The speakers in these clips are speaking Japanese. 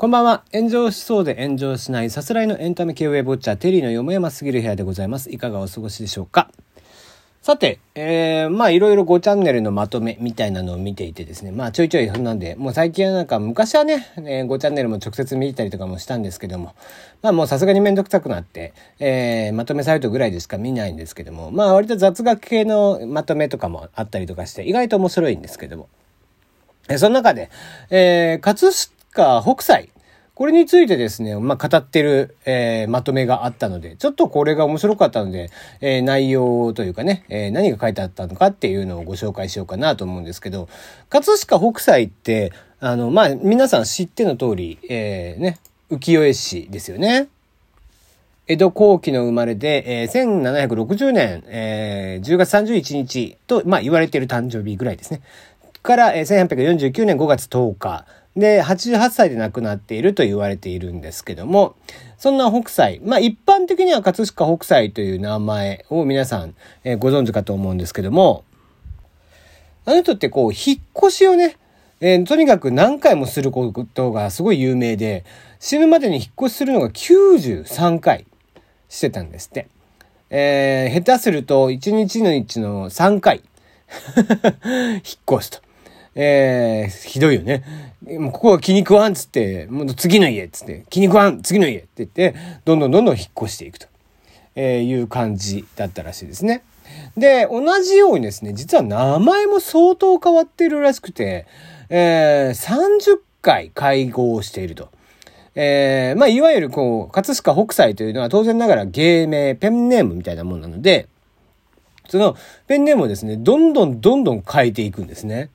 こんばんは。炎上しそうで炎上しないさすらいのエンタメ系ウェブウォッチャーテリーのよもやますぎる部屋でございます。いかがお過ごしでしょうか？さて、えー、まあいろいろ5チャンネルのまとめみたいなのを見ていてですね、まあちょいちょいそんなんで、もう最近はなんか昔はね、えー、5チャンネルも直接見たりとかもしたんですけども、まあもうさすがにめんどくさくなって、えー、まとめサイトぐらいでしか見ないんですけども、まあ割と雑学系のまとめとかもあったりとかして、意外と面白いんですけども。えーその中で、えー、葛飾北斎、これについてですね、まあ、語ってる、えー、まとめがあったので、ちょっとこれが面白かったので、えー、内容というかね、えー、何が書いてあったのかっていうのをご紹介しようかなと思うんですけど、葛飾北斎って、あの、まあ、皆さん知っての通り、えー、ね、浮世絵師ですよね。江戸後期の生まれで、えー、1760年、えー、10月31日と、まあ、言われている誕生日ぐらいですね。から、えー、1849年5月10日。で、88歳で亡くなっていると言われているんですけども、そんな北斎、まあ一般的には葛飾北斎という名前を皆さん、え、ご存知かと思うんですけども、あの人ってこう、引っ越しをね、えー、とにかく何回もすることがすごい有名で、死ぬまでに引っ越しするのが93回してたんですって。えー、下手すると1日の1の3回 引っ越すと。えー、ひどいよね。もうここは気に食わんっつって、もう次の家っつって、気に食わん、次の家って言って、どんどんどんどん引っ越していくと、えいう感じだったらしいですね。で、同じようにですね、実は名前も相当変わってるらしくて、えー、30回会合をしていると。えー、まあ、いわゆるこう、葛飾北斎というのは当然ながら芸名、ペンネームみたいなものなので、そのペンネームをですね、どんどんどんどん変えていくんですね。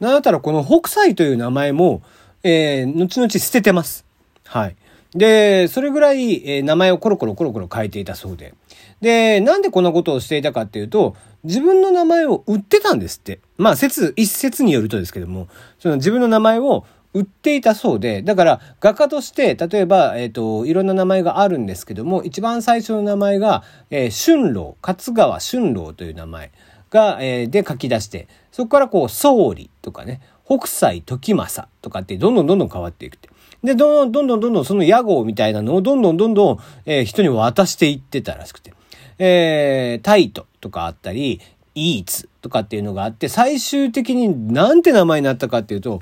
なんだったらこの北斎という名前も、えー、後々捨ててます。はい。で、それぐらい、えー、名前をコロコロコロコロ変えていたそうで。で、なんでこんなことをしていたかっていうと、自分の名前を売ってたんですって。まあ、説、一説によるとですけども、その自分の名前を売っていたそうで、だから画家として、例えば、えっ、ー、と、いろんな名前があるんですけども、一番最初の名前が、えー、春郎、勝川春郎という名前。が、えー、で書き出して、そこからこう、総理とかね、北斎時政とかってどんどんどんどん変わっていくって。で、どんどんどんどんどんその屋号みたいなのをどんどんどんどん、えー、人に渡していってたらしくて。えー、タイトとかあったり、イーツとかっていうのがあって、最終的になんて名前になったかっていうと、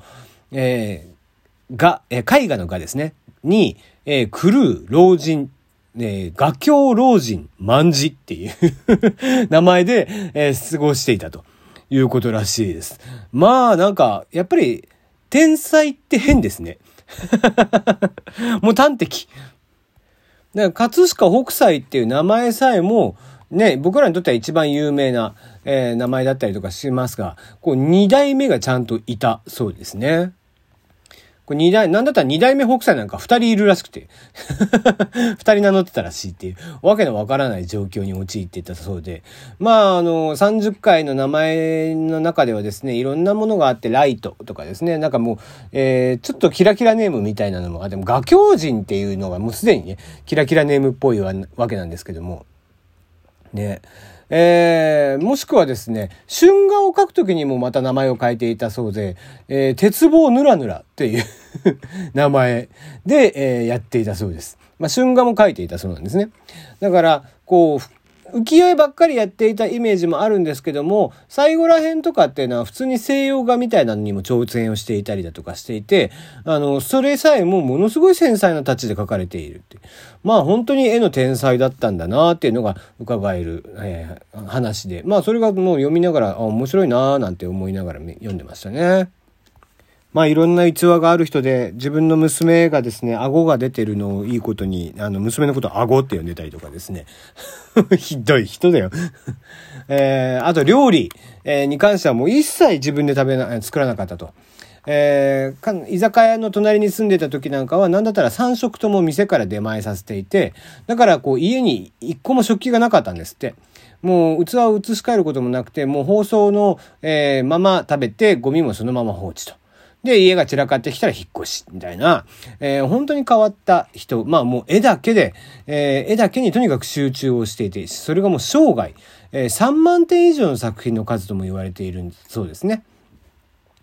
えー、が、えー、絵画の画ですね。に、えー、狂う老人え、画境老人万事っていう 名前で、えー、過ごしていたということらしいです。まあなんか、やっぱり天才って変ですね。もう端的。だから葛飾北斎っていう名前さえも、ね、僕らにとっては一番有名な、えー、名前だったりとかしますが、こう二代目がちゃんといたそうですね。これ二代、なんだったら二代目北斎なんか二人いるらしくて 二人名乗ってたらしいっていう、わけのわからない状況に陥っていたそうで。まあ、あの、30回の名前の中ではですね、いろんなものがあって、ライトとかですね、なんかもう、えー、ちょっとキラキラネームみたいなのもあって、も画狂人っていうのがもうすでにね、キラキラネームっぽいわけなんですけども。ね。えー、もしくはですね、春画を描くときにもまた名前を変えていたそうで、えー、鉄棒ぬらぬらっていう 名前で、えー、やっていたそうです。まあ、春画も描いていたそうなんですね。だから、こう、浮世絵ばっかりやっていたイメージもあるんですけども、最後ら辺とかっていうのは普通に西洋画みたいなのにも挑戦をしていたりだとかしていて、あの、それさえもものすごい繊細なタッチで描かれているって。まあ本当に絵の天才だったんだなっていうのが伺える、えー、話で、まあそれがもう読みながら、面白いなーなんて思いながら読んでましたね。まあいろんな逸話がある人で、自分の娘がですね、顎が出てるのをいいことに、あの、娘のことを顎って呼んでたりとかですね。ひどい人だよえー、あと料理、えー、に関してはもう一切自分で食べな、作らなかったと。えー、居酒屋の隣に住んでた時なんかは、何だったら3食とも店から出前させていて、だからこう家に一個も食器がなかったんですって。もう器を移し替えることもなくて、もう包装の、えー、まま食べて、ゴミもそのまま放置と。で、家が散らかってきたら引っ越し、みたいな、えー、本当に変わった人、まあもう絵だけで、えー、絵だけにとにかく集中をしていて、それがもう生涯、えー、3万点以上の作品の数とも言われているそうですね。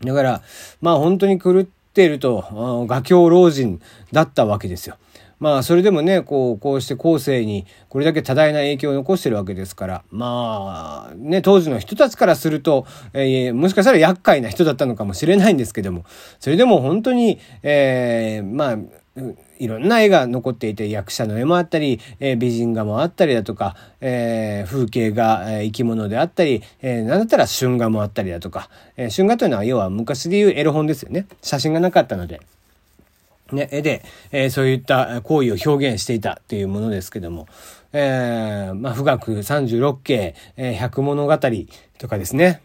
だから、まあ本当に狂っていると、画狂老人だったわけですよ。まあ、それでもね、こう、こうして後世にこれだけ多大な影響を残してるわけですから、まあ、ね、当時の人たちからすると、えー、もしかしたら厄介な人だったのかもしれないんですけども、それでも本当に、えー、まあ、いろんな絵が残っていて、役者の絵もあったり、えー、美人画もあったりだとか、えー、風景画、えー、生き物であったり、えー、なんだったら春画もあったりだとか、えー、春画というのは要は昔でいうエロ本ですよね。写真がなかったので。ね、絵で、えー、そういった行為を表現していたというものですけども、えー、まあ、富岳36景、えー、百物語とかですね。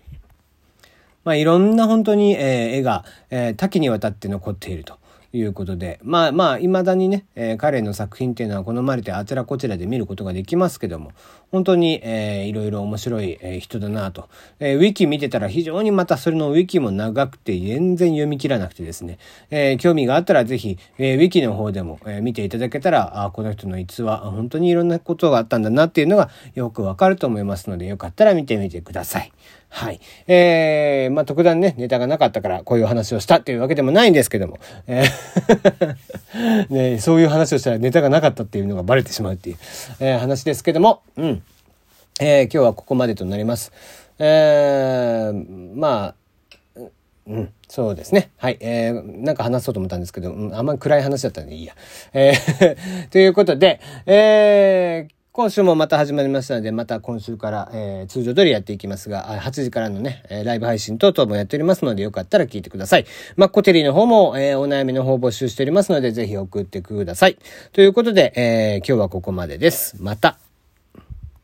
まあ、いろんな本当に、えー、絵が、えー、多岐にわたって残っていると。いうことで、まあまあ、未だにね、えー、彼の作品っていうのは好まれてあちらこちらで見ることができますけども、本当に、えー、いろいろ面白い、えー、人だなと、えー。ウィキ見てたら非常にまたそれのウィキも長くて全然読み切らなくてですね、えー、興味があったらぜひ、えー、ウィキの方でも、えー、見ていただけたら、あこの人の逸話、本当にいろんなことがあったんだなっていうのがよくわかると思いますので、よかったら見てみてください。はい。えー、まあ、特段ね、ネタがなかったからこういう話をしたっていうわけでもないんですけども、えー ね、そういう話をしたらネタがなかったっていうのがバレてしまうっていう、えー、話ですけども、うん。えー、今日はここまでとなります。えー、まあ、うん、そうですね。はい。えー、なんか話そうと思ったんですけど、うん、あんまり暗い話だったんでいいや。えー ということで、えー、今週もまた始まりましたので、また今週から、えー、通常通りやっていきますが、8時からのね、ライブ配信等々もやっておりますので、よかったら聞いてください。マッコテリーの方も、えー、お悩みの方募集しておりますので、ぜひ送ってください。ということで、えー、今日はここまでです。また。